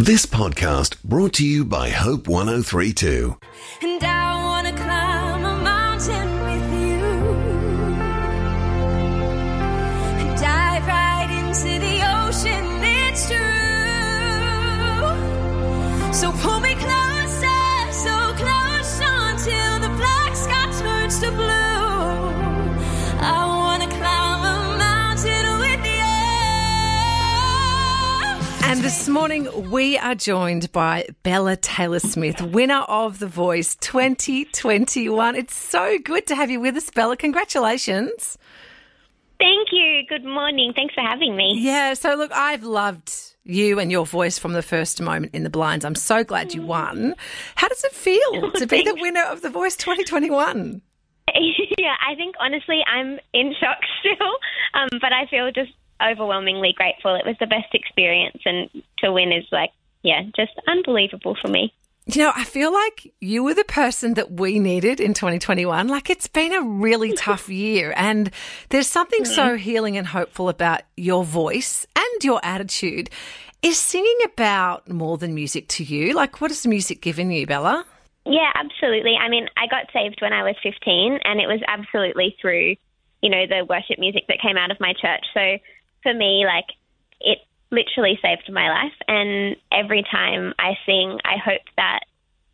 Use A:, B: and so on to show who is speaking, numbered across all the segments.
A: This podcast brought to you by Hope 1032.
B: And
C: this morning we are joined by Bella Taylor Smith, winner of The Voice 2021. It's so good to have you with us, Bella. Congratulations.
D: Thank you. Good morning. Thanks for having me.
C: Yeah, so look, I've loved you and your voice from the first moment in the blinds. I'm so glad you won. How does it feel to be the winner of The Voice 2021?
D: yeah, I think honestly I'm in shock still, um, but I feel just overwhelmingly grateful. It was the best experience, and to win is like, yeah, just unbelievable for me.
C: You know, I feel like you were the person that we needed in 2021. Like it's been a really tough year and there's something so mm-hmm. healing and hopeful about your voice and your attitude. Is singing about more than music to you? Like what has music given you, Bella?
D: Yeah, absolutely. I mean, I got saved when I was 15, and it was absolutely through, you know, the worship music that came out of my church. So for me, like, it literally saved my life. And every time I sing, I hope that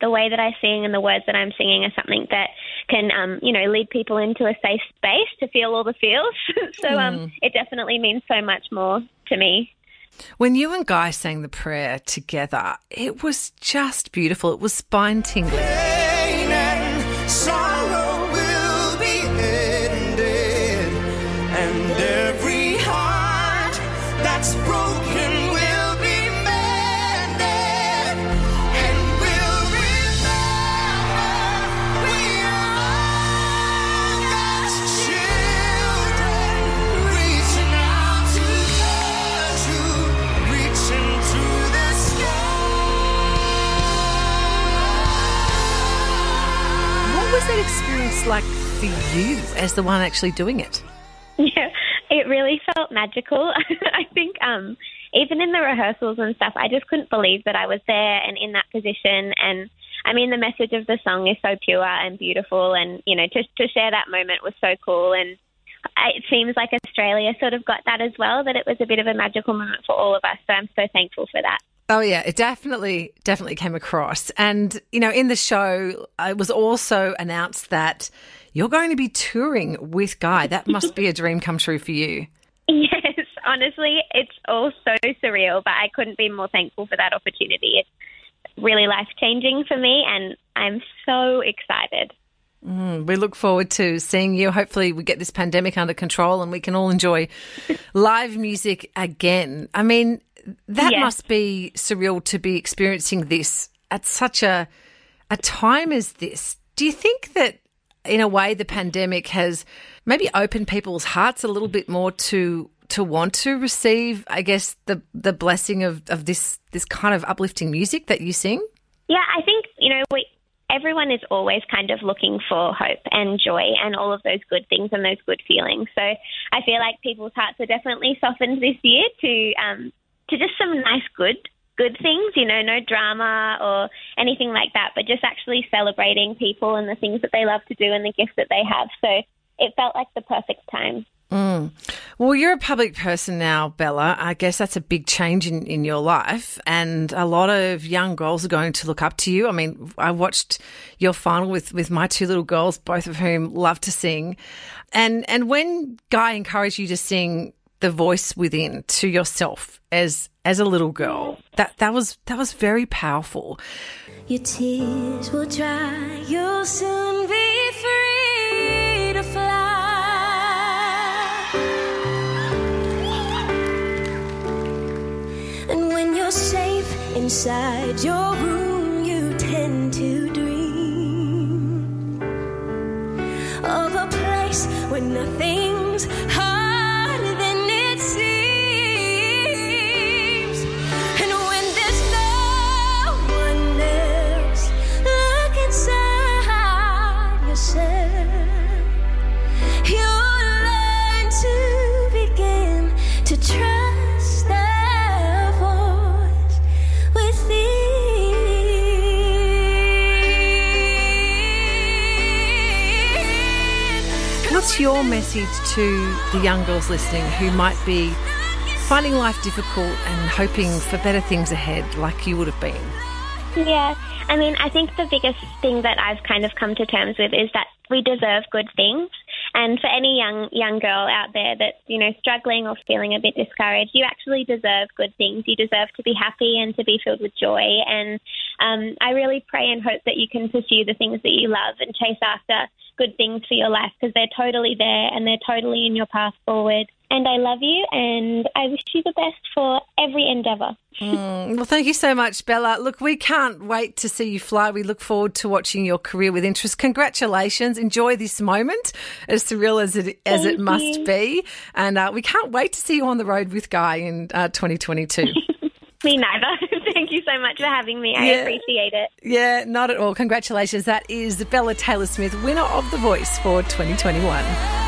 D: the way that I sing and the words that I'm singing are something that can, um, you know, lead people into a safe space to feel all the feels. so um, it definitely means so much more to me.
C: When you and Guy sang the prayer together, it was just beautiful. It was spine tingling.
E: pain and sorrow will be ended, and
C: like for you as the one actually doing it?
D: Yeah, it really felt magical. I think um, even in the rehearsals and stuff, I just couldn't believe that I was there and in that position. And I mean, the message of the song is so pure and beautiful, and you know, to to share that moment was so cool. And it seems like Australia sort of got that as well. That it was a bit of a magical moment for all of us. So I'm so thankful for that.
C: Oh yeah, it definitely definitely came across. And you know, in the show, it was also announced that you're going to be touring with Guy. That must be a dream come true for you.
D: Yes, honestly, it's all so surreal, but I couldn't be more thankful for that opportunity. It's really life changing for me, and I'm so excited.
C: Mm, we look forward to seeing you. Hopefully, we get this pandemic under control and we can all enjoy live music again. I mean, that
D: Yes.
C: must be surreal to be experiencing this at such a a time as this. Do you think that in a way the pandemic has maybe opened people's hearts a little bit more to to want to receive, I guess, the the blessing of, of this this kind of uplifting music that you sing?
D: Yeah, I think, you know, we, everyone is always kind of looking for hope and joy and all of those good things and those good feelings. So I feel like people's hearts are definitely softened this year to um, to just some nice good good things, you know, no drama or anything like that, but just actually celebrating people and the things that they love to do and the gifts that they have. So it felt like the perfect time. Mm.
C: Well, you're a public person now, Bella. I guess that's a big change in, in your life. And a lot of young girls are going to look up to you. I mean, I watched your final with, with my two little girls, both of whom love to sing. And, and when Guy encouraged you to sing the voice within to yourself as, as a little girl, that, that was, that was very powerful.
B: Your tears will dry, you'll soon be free to fly. And when you're safe inside your room, you tend to dream of a place where nothing's harder
C: What's your message to the young girls listening who might be finding life difficult and hoping for better things ahead, like you would have been?
D: Yeah, I mean, I think the biggest thing that I've kind of come to terms with is that we deserve good things. And for any young young girl out there that's you know struggling or feeling a bit discouraged, you actually deserve good things. You deserve to be happy and to be filled with joy. And um, I really pray and hope that you can pursue the things that you love and chase after good things for your life because they're totally there and they're totally in your path forward. And I love you and I wish you the best for every endeavour.
C: Mm, well, thank you so much, Bella. Look, we can't wait to see you fly. We look forward to watching your career with interest. Congratulations. Enjoy this moment, as surreal as it as
D: Thank
C: it must be. And uh, we can't wait to see you on the road with Guy in uh, 2022.
D: Me neither. Thank you so much for having me. I
C: Yeah.
D: appreciate it.
C: yeah, not at all. Congratulations. That is Bella Taylor Smith, winner of The Voice for 2021.